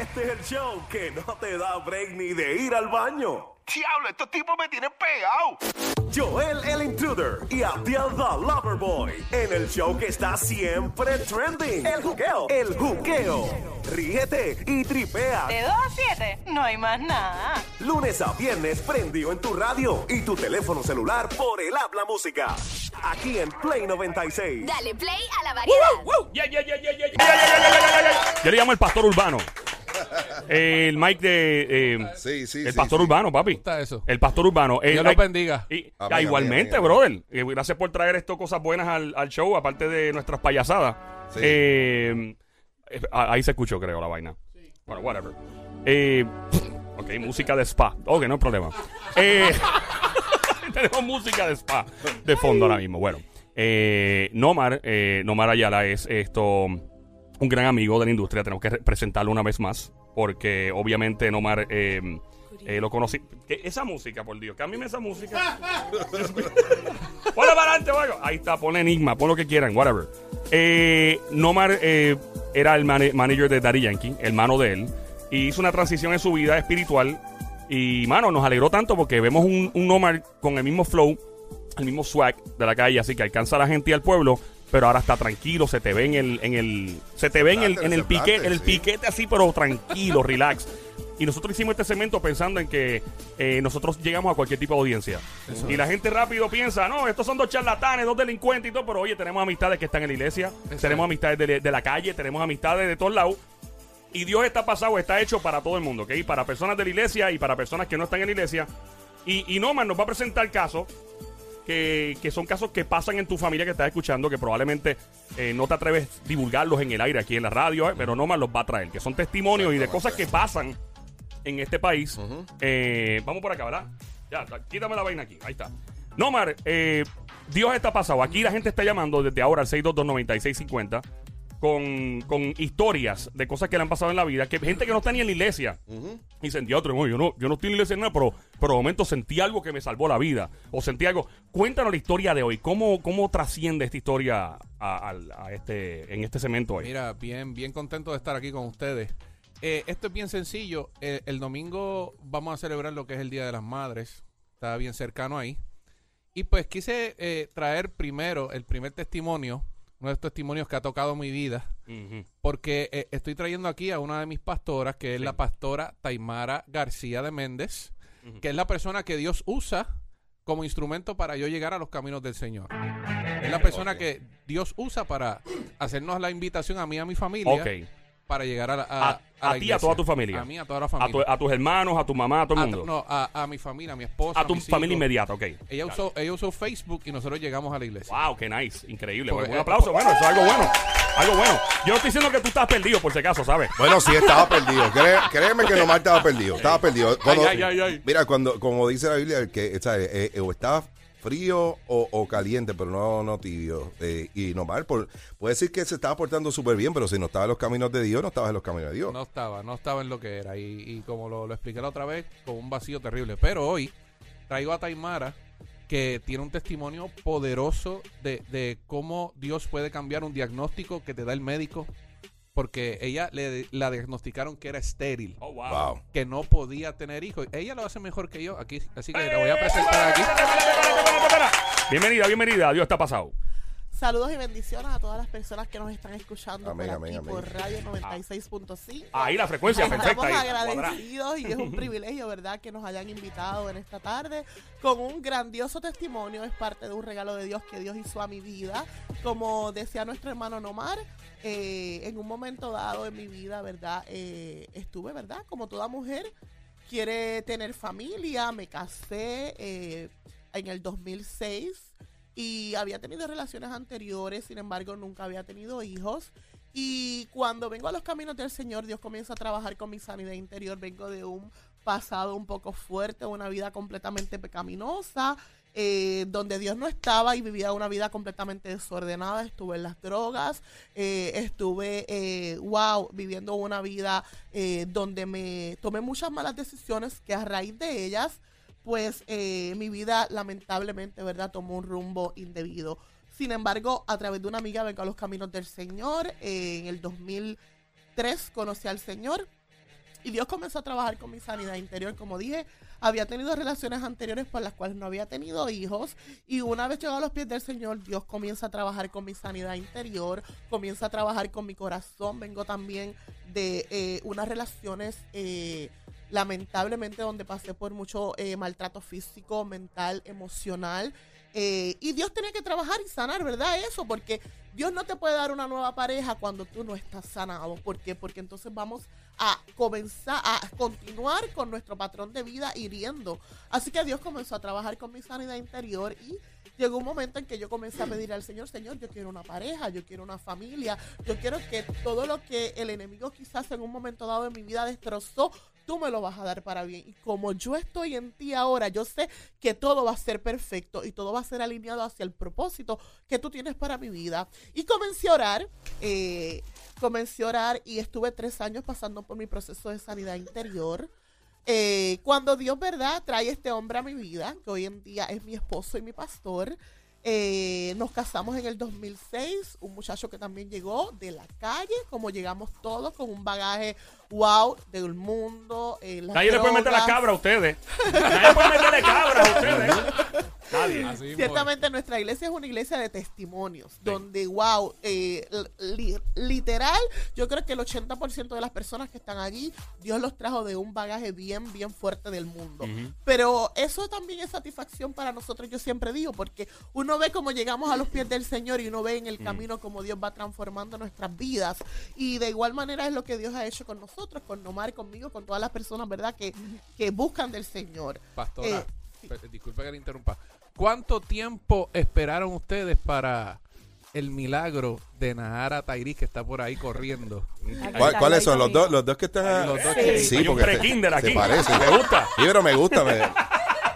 Este es el show que no te da break ni de ir al baño. Diablo, estos tipos me tienen pegado. Joel el Intruder y Abdiel the Loverboy en el show que está siempre trending. El juqueo. El juqueo. Ríete y tripea. De 2 a 7, no hay más nada. Lunes a viernes prendido en tu radio y tu teléfono celular por el habla música. Aquí en Play 96. Dale play a la variedad. Yo le llamo el pastor urbano. El Mike de. eh, Sí, sí, El sí, pastor sí. urbano, papi. gusta eso. El pastor urbano. El Dios lo Mike- bendiga. Y- Amén, ya, amén, igualmente, amén, brother. Eh, gracias por traer esto cosas buenas al, al show, aparte de nuestras payasadas. Sí. Eh, eh, ah, ahí se escuchó, creo, la vaina. Bueno, whatever. Eh, ok, música de spa. Ok, no hay problema. Eh, tenemos música de spa de fondo ahora mismo. Bueno, eh, Nomar, eh, Nomar Ayala es esto un gran amigo de la industria. Tenemos que re- presentarlo una vez más. Porque obviamente Nomar eh, eh, lo conocí. ¿Qué- Esa música, por Dios, cámbiame esa música. Ponle para adelante, bueno. Ahí está, pon enigma, pon lo que quieran, whatever. Eh, Nomar eh, era el mane- manager de Daddy Yankee, hermano de él. Y hizo una transición en su vida espiritual. Y, mano, nos alegró tanto porque vemos un, un Nomar con el mismo flow, el mismo swag de la calle, así que alcanza a la gente y al pueblo. Pero ahora está tranquilo, se te ve en el, en el, se te ve en el, en el piquete, en el piquete así, pero tranquilo, relax. Y nosotros hicimos este segmento pensando en que eh, nosotros llegamos a cualquier tipo de audiencia. y la gente rápido piensa, no, estos son dos charlatanes, dos delincuentes y todo, pero oye, tenemos amistades que están en la iglesia, tenemos amistades de, de la calle, tenemos amistades de todos lados. Y Dios está pasado, está hecho para todo el mundo, ¿ok? Para personas de la iglesia y para personas que no están en la iglesia. Y, y Norman nos va a presentar casos que, que son casos que pasan en tu familia que estás escuchando, que probablemente eh, no te atreves a divulgarlos en el aire aquí en la radio, eh, pero Norman los va a traer, que son testimonios y de cosas que pasan en este país. Eh, vamos por acá, ¿verdad? Ya, ta- quítame la vaina aquí, ahí está. Nomar, eh, Dios está pasado. Aquí la gente está llamando desde ahora al 622-9650 con, con historias de cosas que le han pasado en la vida. Que gente que no está ni en la iglesia. Y sentí otro, "Oye, yo no, yo no estoy en la iglesia nada, pero, pero de momento sentí algo que me salvó la vida. O sentí algo. Cuéntanos la historia de hoy. ¿Cómo, cómo trasciende esta historia a, al- a este, en este cemento hoy? Mira, bien, bien contento de estar aquí con ustedes. Eh, esto es bien sencillo. Eh, el domingo vamos a celebrar lo que es el Día de las Madres. Está bien cercano ahí. Y pues quise eh, traer primero el primer testimonio, uno de estos testimonios que ha tocado mi vida, porque eh, estoy trayendo aquí a una de mis pastoras, que es Sí. la pastora Taimara García de Méndez, que es la persona que Dios usa como instrumento para yo llegar a los caminos del Señor. Es la persona que Dios usa para hacernos la invitación a mí y a mi familia. Para llegar a, la- A- a, a ti y a toda tu familia. A mí, a toda la A, familia. tu- a tus hermanos, a tu mamá, a todo el A mundo. no, a, a mi familia, a mi esposa. a tu mis familia hijos. inmediata, ok. Ella usó, ella usó Facebook y nosotros llegamos a la iglesia. Wow, qué nice, increíble. Porque- un aplauso, bueno, eso es algo bueno. Algo bueno. Yo no estoy diciendo que tú estás perdido, por si acaso, ¿sabes? Bueno, sí, estaba perdido. Cré- créeme que Nomar estaba perdido. Estaba perdido. Cuando- Ay, ay, ay, ay. Mira, cuando, como dice la Biblia, que ¿sabes? Eh, eh, o estaba frío o, o caliente, pero no, no tibio. Eh, y Nomar, por, puede decir que se estaba portando súper bien, pero si no estaba en los caminos de Dios, no estaba en los caminos de Dios. No estaba, no estaba en lo que era. Y, y como lo, lo expliqué la otra vez, con un vacío terrible. Pero hoy traigo a Taimara, que tiene un testimonio poderoso de, de cómo Dios puede cambiar un diagnóstico que te da el médico. Porque ella le la diagnosticaron que era estéril, Oh, wow. Wow. que no podía tener hijos. Ella lo hace mejor que yo. Aquí, así que la voy a presentar aquí. Bienvenida, bienvenida. Dios está pasado. Saludos y bendiciones a todas las personas que nos están escuchando Amén, por amén, aquí amén. por Radio 96.5. Ahí la frecuencia Estamos perfecta. ahí, cuadrada. agradecidos y es un privilegio, ¿verdad?, que nos hayan invitado en esta tarde con un grandioso testimonio. Es parte de un regalo de Dios que Dios hizo a mi vida. Como decía nuestro hermano Nomar, eh, en un momento dado en mi vida, ¿verdad?, Eh, estuve, ¿verdad?, como toda mujer, quiere tener familia. Me casé eh, en el 2006 y había tenido relaciones anteriores, sin embargo nunca había tenido hijos. Y cuando vengo a los caminos del Señor, Dios comienza a trabajar con mi sanidad interior. Vengo de un pasado un poco fuerte, una vida completamente pecaminosa, eh, donde Dios no estaba y vivía una vida completamente desordenada. Estuve en las drogas, eh, estuve, eh, wow, viviendo una vida eh, donde me tomé muchas malas decisiones que a raíz de ellas pues eh, mi vida lamentablemente, ¿verdad?, tomó un rumbo indebido. Sin embargo, a través de una amiga vengo a los caminos del Señor. Eh, en el 2003 conocí al Señor. Y Dios comenzó a trabajar con mi sanidad interior. Como dije, había tenido relaciones anteriores por las cuales no había tenido hijos. Y una vez llegado a los pies del Señor, Dios comienza a trabajar con mi sanidad interior, comienza a trabajar con mi corazón. Vengo también de eh, unas relaciones... eh, lamentablemente donde pasé por mucho eh, maltrato físico, mental, emocional. y Dios tenía que trabajar y sanar, ¿verdad? Eso, porque Dios no te puede dar una nueva pareja cuando tú no estás sanado. ¿Por qué? Porque entonces vamos a comenzar a continuar con nuestro patrón de vida hiriendo. Así que Dios comenzó a trabajar con mi sanidad interior y llegó un momento en que yo comencé a pedir al Señor, Señor, yo quiero una pareja, yo quiero una familia, yo quiero que todo lo que el enemigo quizás en un momento dado de mi vida destrozó, tú me lo vas a dar para bien. Y como yo estoy en ti ahora, yo sé que todo va a ser perfecto y todo va a ser alineado hacia el propósito que tú tienes para mi vida. Y comencé a orar, eh, comencé a orar y estuve tres años pasando por mi proceso de sanidad interior. Eh, cuando Dios, ¿verdad?, trae este hombre a mi vida, que hoy en día es mi esposo y mi pastor. eh, nos casamos en el 2006, un muchacho que también llegó de la calle, como llegamos todos, con un bagaje wow del mundo. eh, Nadie le puede meter la drogas. cabra a ustedes. Nadie puede meterle cabra a ustedes. Nadie. Así mismo. Ciertamente nuestra iglesia es una iglesia de testimonios, donde, wow, eh, li- literal, yo creo que el 80% de las personas que están allí, Dios los trajo de un bagaje bien, bien fuerte del mundo. Pero eso también es satisfacción para nosotros, yo siempre digo, porque uno ve cómo llegamos a los pies del Señor y uno ve en el camino cómo Dios va transformando nuestras vidas. Y de igual manera es lo que Dios ha hecho con nosotros, con Nomar, conmigo, con todas las personas, ¿verdad?, que, que buscan del Señor. Pastora, Eh, sí. Disculpe que le interrumpa. ¿Cuánto tiempo esperaron ustedes para el milagro de Nahara Tairí que está por ahí corriendo? ¿Cuál- ¿Cuáles son los dos? Los dos que están. Los dos Sí. que- Sí, porque se aquí. parecen. Me gusta. Sí, pero me gusta. Me,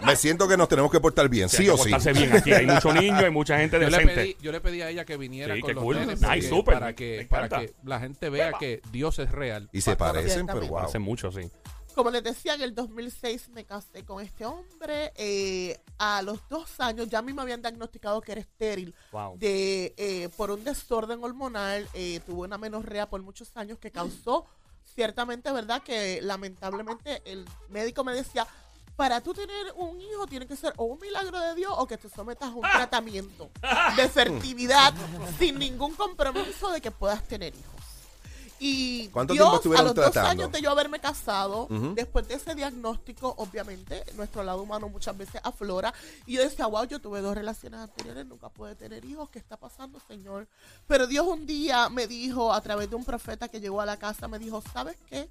me siento que nos tenemos que portar bien, sí, o sí. bien aquí. Hay muchos niños, hay mucha gente Yo le, decente. pedí, yo le pedí a ella que viniera Sí, con los cool. nenes para que para que la gente vea que Dios es real. Y se parecen, pero wow. Hace mucho, sí. Como les decía, en el 2006 me casé con este hombre. eh, a los dos años ya a mí me habían diagnosticado que era estéril Wow. de, eh, por un desorden hormonal. eh, tuve una menorrea por muchos años que causó ciertamente, ¿verdad? Que lamentablemente el médico me decía, para tú tener un hijo tiene que ser o un milagro de Dios o que te sometas a un tratamiento de fertilidad sin ningún compromiso de que puedas tener hijos. Y ¿Cuánto Dios, tiempo estuvieron a los tratando? dos años de yo haberme casado, después de ese diagnóstico, obviamente, nuestro lado humano muchas veces aflora. Y yo decía, wow, yo tuve dos relaciones anteriores, nunca pude tener hijos, ¿qué está pasando, Señor? Pero Dios un día me dijo, a través de un profeta que llegó a la casa, me dijo, ¿sabes qué?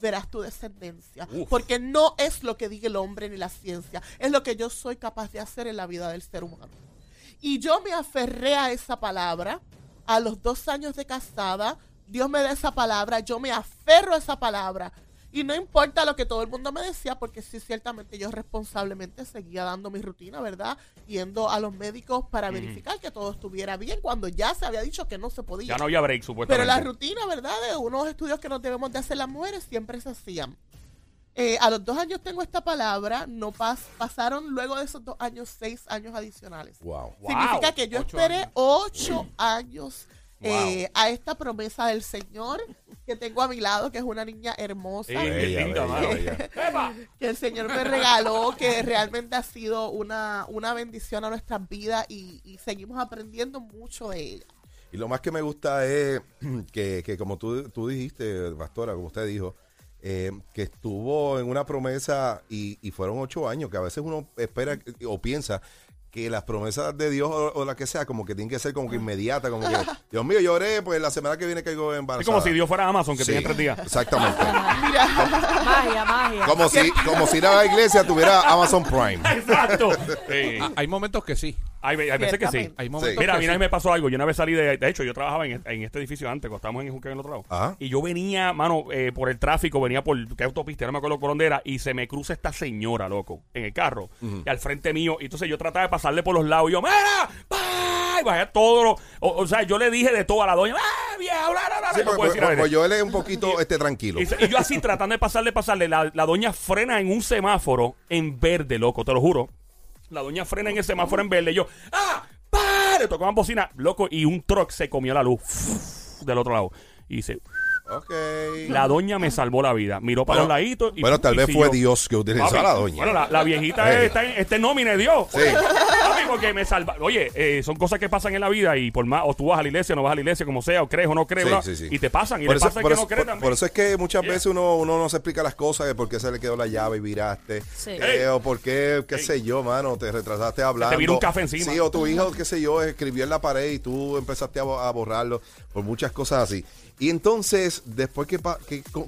Verás tu descendencia. Uf. Porque no es lo que diga el hombre ni la ciencia, es lo que yo soy capaz de hacer en la vida del ser humano. Y yo me aferré a esa palabra. A los dos años de casada, Dios me da esa palabra, yo me aferro a esa palabra. Y no importa lo que todo el mundo me decía, porque sí, ciertamente yo responsablemente seguía dando mi rutina, ¿verdad? Yendo a los médicos para verificar que todo estuviera bien, cuando ya se había dicho que no se podía. Ya no había break, Pero supuestamente. la rutina, ¿verdad? De unos estudios que nos debemos de hacer las mujeres siempre se hacían. Eh, a los dos años tengo esta palabra, no pas- pasaron luego de esos dos años seis años adicionales. Wow. Wow. Significa que yo Ocho esperé años. ocho años eh, a esta promesa del Señor que tengo a mi lado, que es una niña hermosa. Sí, Bella, bella, que el Señor me regaló, que realmente ha sido una, una bendición a nuestras vidas y, y seguimos aprendiendo mucho de ella. Y lo más que me gusta es que, que como tú, tú dijiste, pastora, como usted dijo, eh, que estuvo en una promesa y, y fueron ocho años, que a veces uno espera o piensa que las promesas de Dios o, o la que sea, como que tienen que ser como que inmediata, como que, Dios mío, lloré, pues la semana que viene caigo embarazada. Es como si Dios fuera Amazon, que Sí, tiene tres días. Exactamente. Mira, Magia, magia. Como si, como si ir a la iglesia tuviera Amazon Prime. Exacto. Sí. Hay momentos que sí. Hay, hay veces que sí. Hay momentos Mira, a mí sí. una vez me pasó algo. Yo una vez salí de. De hecho, yo trabajaba en, en este edificio antes, cuando estábamos en Junqueo en el otro lado. Ajá. Y yo venía, mano, eh, por el tráfico, venía por qué autopista, no me acuerdo por dónde era, y se me cruza esta señora, loco, en el carro, y al frente mío. Y entonces yo trataba de pasarle por los lados. Y yo, ¡Mira! ¡Pah! Y bajé todo lo. O, o sea, yo le dije de todo a la doña, ¡Ah, vieja! Bla, bla, bla! Sí, no pues, decir pues, pues Joel es un poquito este, tranquilo. Y, se- y yo así tratando de pasarle, pasarle, la, la doña frena en un semáforo en verde, loco, te lo juro. La doña frena en el semáforo en verde. Y yo, ¡ah! Tocó una bocina, loco, y un truck se comió la luz del otro lado. Y dice, Ok. La doña me salvó la vida. Miró para Bueno, los laditos y bueno, tal y vez siguió. fue Dios que utilizó Papi, a la doña. Bueno, la, la viejita está en este nómine de Dios. Sí. Papi, porque me salva. Oye, eh, son cosas que pasan en la vida y por más, o tú vas a la iglesia, o no vas a la iglesia, como sea, o crees o no crees, Sí, ¿verdad? sí, sí. y te pasan, y Por le eso, pasa por que eso- no cree por- también. por eso es que muchas Yeah. veces uno, uno no se explica las cosas de por qué se le quedó la llave y viraste. Sí. Eh, o por qué, qué sé yo, mano, te retrasaste hablando. viró un café encima. Sí, o tu hijo, qué sé yo, escribió en la pared y tú empezaste a, bo- a borrarlo por muchas cosas así. Y entonces, después, que,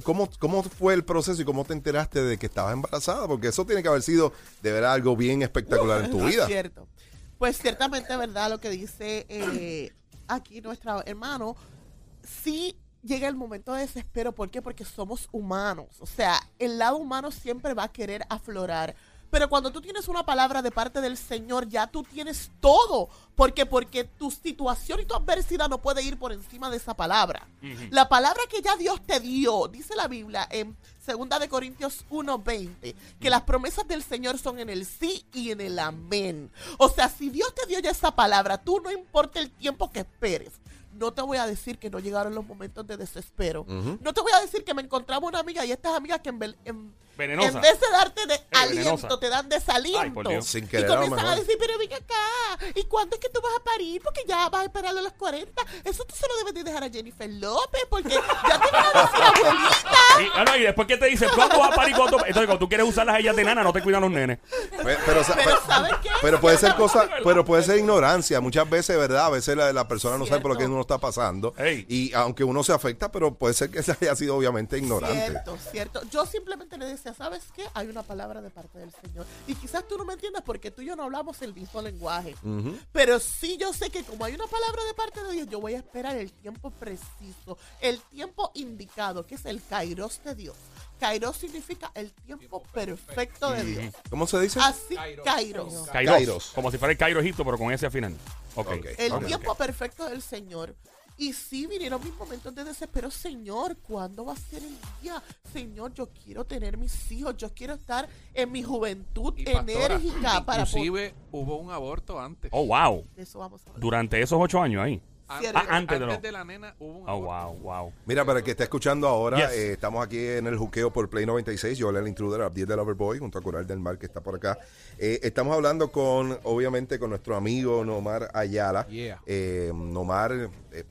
cómo, ¿cómo fue el proceso y cómo te enteraste de que estabas embarazada? Porque eso tiene que haber sido de verdad algo bien espectacular en tu vida. Cierto. Pues ciertamente, ¿verdad? Lo que dice eh, aquí nuestro hermano, sí llega el momento de desespero. ¿Por qué? Porque somos humanos. O sea, el lado humano siempre va a querer aflorar. Pero cuando tú tienes una palabra de parte del Señor, ya tú tienes todo. ¿Por qué? Porque tu situación y tu adversidad no puede ir por encima de esa palabra. La palabra que ya Dios te dio, dice la Biblia en 2 de Corintios 1:20, que las promesas del Señor son en el sí y en el amén. O sea, si Dios te dio ya esa palabra, tú no importa el tiempo que esperes. No te voy a decir que no llegaron los momentos de desespero. No te voy a decir que me encontraba una amiga y estas amigas que en, en- Venenosa. en vez de darte de aliento, venenosa. te dan desaliento. Ay. Sin y querer, a lo comienzan a, decir, pero ven acá, ¿y cuándo es que tú vas a parir? Porque ya vas a esperar a los 40. Eso tú se lo debes de dejar a Jennifer López, porque ya te van a decir abuelita. Y, ah, no, y después que te dicen, ¿cuándo vas a parir? ¿Cuándo? Entonces, cuando tú quieres usar las ellas de nana, no te cuidan los nenes. Pe- Pero, sa- Pero pe- ¿sabes qué? pero puede ser cosa, pero puede ser ignorancia. Muchas veces, ¿verdad? A veces la, la persona no sabe por lo que uno está pasando. Ey. Y aunque uno se afecta, pero puede ser que haya sido obviamente ignorante. Cierto, cierto. Yo simplemente le decía, ¿sabes qué? Hay una palabra de parte del Señor. Y quizás tú no me entiendas porque tú y yo no hablamos el mismo lenguaje. Pero sí yo sé que como hay una palabra de parte de Dios, yo voy a esperar el tiempo preciso, el tiempo indicado, que es el kairos de Dios. Kairos significa el tiempo perfecto de Dios. ¿Cómo se dice? Así, kairos. Kairos. Kairos. Como si fuera el Cairo Egipto, pero con ese al final. Ok. Ok. El tiempo perfecto del Señor. Y sí vinieron mis momentos de desespero, Señor, ¿cuándo va a ser el día? Señor, yo quiero tener mis hijos, yo quiero estar en mi juventud Y pastora, enérgica para inclusive hubo un aborto antes. Oh, wow. Eso vamos a. Durante esos ocho años ahí. Ah, antes de antes de la nena hubo un Oh, wow, wow. Mira, para el que está escuchando ahora, Yes. eh, estamos aquí en el juqueo por Play 96. Yo, el intruder, Abdiel del Overboy, junto a Coral del Mar, que está por acá. Eh, estamos hablando con, obviamente, con nuestro amigo Nomar Ayala. Yeah. Eh, Nomar, eh,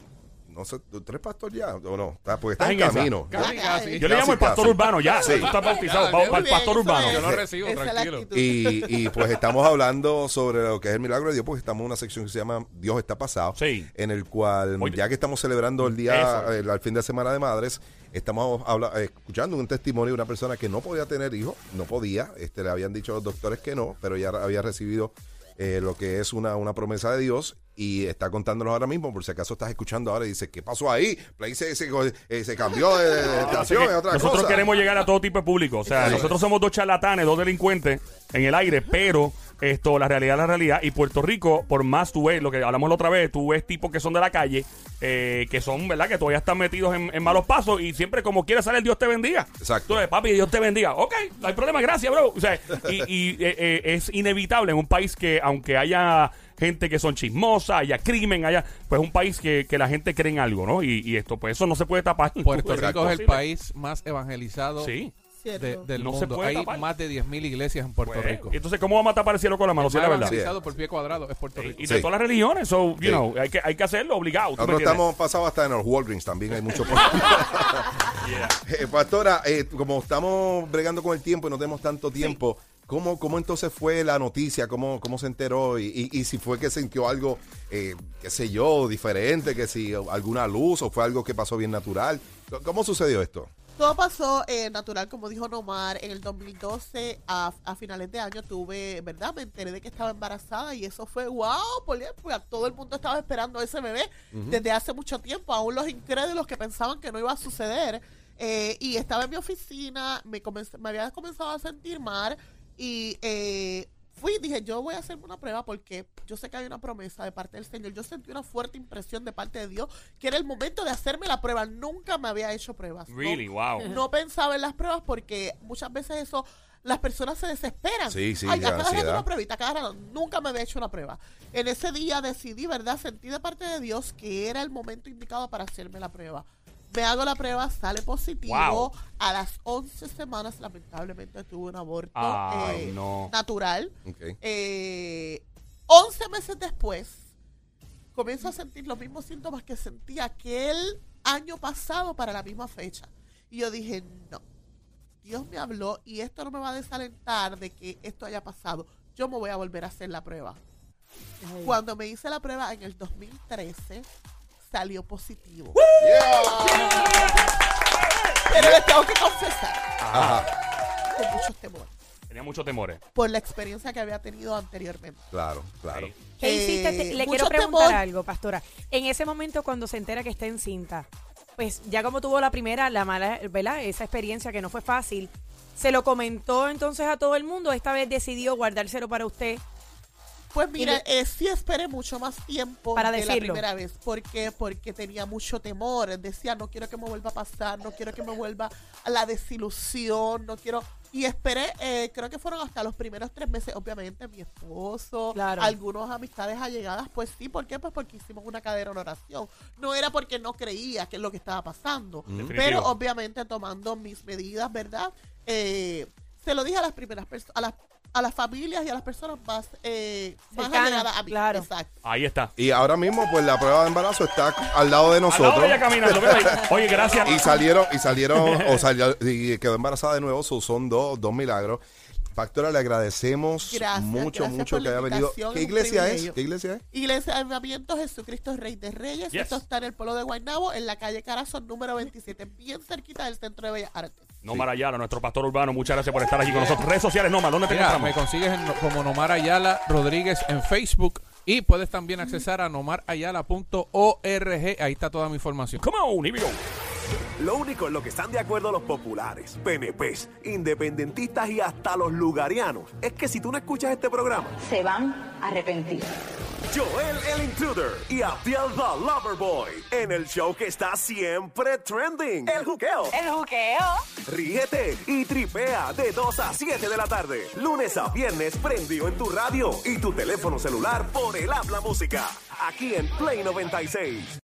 no sé, ¿tú eres pastor ya o no? Está- porque estás Estás en en esa. camino. Casi, casi. Yo le llamo el pastor casi. urbano ya. Sí. Tú estás bautizado. Para el pastor Eso urbano. es. Yo lo recibo, Esa es la tranquilo. actitud. Y, y, pues estamos hablando sobre lo que es el milagro de Dios, porque estamos en una sección que se llama Dios está pasado, Sí. en el cual, Oye. ya que estamos celebrando el día, el, el fin de semana de madres, estamos habla- eh, escuchando un testimonio de una persona que no podía tener hijos, no podía, este, le habían dicho los doctores que no, pero ya había recibido eh, lo que es una, una promesa de Dios y está contándonos ahora mismo, por si acaso estás escuchando ahora y dices, ¿qué pasó ahí? Play se, se, eh, se cambió de, estación, que es otra nosotros cosa. queremos llegar a todo tipo de público. O sea, Sí. nosotros somos dos charlatanes, dos delincuentes en el aire, pero esto, la realidad es la realidad. Y Puerto Rico, por más tú ves, lo que hablamos la otra vez, tú ves tipos que son de la calle, eh, que son, ¿verdad? Que todavía están metidos en, en malos pasos y siempre como quiera sale el Dios te bendiga. Exacto. Tú ves, papi, Dios te bendiga. Ok, no hay problema, gracias, bro. O sea, y, y, eh, eh, es inevitable en un país que, aunque haya gente que son chismosas, haya crimen, haya, pues un país que, que la gente cree en algo, ¿no? Y, y esto, pues eso no se puede tapar. Puerto. Rico es el país más evangelizado Sí. De- del No se mundo. puede Hay tapar. más de 10.000 iglesias en Puerto Pues, Rico. entonces, ¿cómo vamos a tapar el cielo con la mano? Si es la verdad. por pie cuadrado es Puerto Y, Rico. y Sí. de todas las religiones, so, you Sí. know, hay que, hay que hacerlo obligado. ¿tú me Nosotros estamos pasados hasta en los Walgreens también, hay mucho Eh, pastora, eh, como estamos bregando con el tiempo y no tenemos tanto tiempo, ¿cómo, cómo entonces fue la noticia? ¿Cómo, cómo se enteró? Y, y- y si fue que sintió algo, eh, qué sé yo, diferente, que si alguna luz o fue algo que pasó bien natural. ¿Cómo sucedió esto? Todo pasó eh, natural, como dijo Nomar, en el 2012, a, a finales de año tuve, ¿verdad? Me enteré de que estaba embarazada y eso fue wow, porque pues, todo el mundo estaba esperando ese bebé desde hace mucho tiempo, aún los incrédulos que pensaban que no iba a suceder. Eh, y estaba en mi oficina, me, comencé- me había comenzado a sentir mal y eh, fui y dije, yo voy a hacerme una prueba porque yo sé que hay una promesa de parte del Señor. Yo sentí una fuerte impresión de parte de Dios que era el momento de hacerme la prueba. Nunca me había hecho pruebas. ¿no? Really, wow. no pensaba en las pruebas porque muchas veces eso las personas se desesperan. Sí, sí, Ay, cada rato ansiedad. una pruebita, cada rato. Nunca me había hecho una prueba. En ese día decidí, ¿verdad? Sentí de parte de Dios que era el momento indicado para hacerme la prueba. Me hago la prueba, sale positivo. Wow. A las 11 semanas, lamentablemente, tuve un aborto Ay, eh, no. natural. Ok. Eh, 11 meses después, comienzo a sentir los mismos síntomas que sentí aquel año pasado para la misma fecha. Y yo dije, no, Dios me habló y esto no me va a desalentar de que esto haya pasado. Yo me voy a volver a hacer la prueba. Cuando me hice la prueba en el 2013, salió positivo. Pero les tengo que confesar, Ajá, con muchos temores, Tenía muchos temores. por la experiencia que había tenido anteriormente. claro, claro. Sí. ¿Qué hiciste? Eh, Te- Le quiero preguntar temor. algo, pastora. En ese momento cuando se entera que está encinta, pues ya como tuvo la primera, la mala, ¿verdad? Esa experiencia que no fue fácil, ¿se lo comentó entonces a todo el mundo? ¿Esta vez decidió guardárselo para usted? Pues mira, le- eh, sí esperé mucho más tiempo Para de la primera vez. ¿Por qué? Porque tenía mucho temor. Decía, no quiero que me vuelva a pasar, no quiero que me vuelva a la desilusión, no quiero... Y esperé, eh, creo que fueron hasta los primeros tres meses, obviamente, mi esposo, Claro. algunos amistades allegadas, pues sí, ¿por qué? Pues porque hicimos una cadera en oración. No era porque no creía que es lo que estaba pasando, Definitivo. pero obviamente tomando mis medidas, ¿verdad? Eh, se lo dije a las primeras personas, a las, a las familias y a las personas más, eh, más Cercanas, allegadas a mí. claro. Exacto. Ahí está. Y ahora mismo, pues la prueba de embarazo está al lado de Al lado nosotros. de ella caminando. mira ahí. Oye, gracias. Y salieron, y salieron, o salió, y quedó embarazada de nuevo, so- son dos, dos milagros. Pastora, le agradecemos Gracias, mucho, gracias mucho por que la haya venido. invitación, ¿Qué es un iglesia es? privilegio. ¿Qué iglesia es? Iglesia de Avivamiento Jesucristo Rey de Reyes. Yes. Esto está en el pueblo de Guaynabo, en la calle Carazón número 27, bien cerquita del Centro de Bellas Artes. Nomar Ayala, nuestro pastor urbano, muchas gracias por estar aquí con nosotros. Redes sociales, Nomar, ¿dónde te Mira, me consigues en- como Nomar Ayala Rodríguez en Facebook y puedes también accesar a nomarayala.org. Ahí está toda mi información. Come on, here we go. Lo único en lo que están de acuerdo los populares, PNPs, independentistas y hasta los lugarianos es que si tú no escuchas este programa, Se van a arrepentir. Joel el Intruder y Abdiel the Loverboy en el show que está siempre trending, El Juqueo. El juqueo. Ríete y tripea de 2 a 7 de la tarde, lunes a viernes prendido en tu radio y tu teléfono celular por el habla música, aquí en Play 96.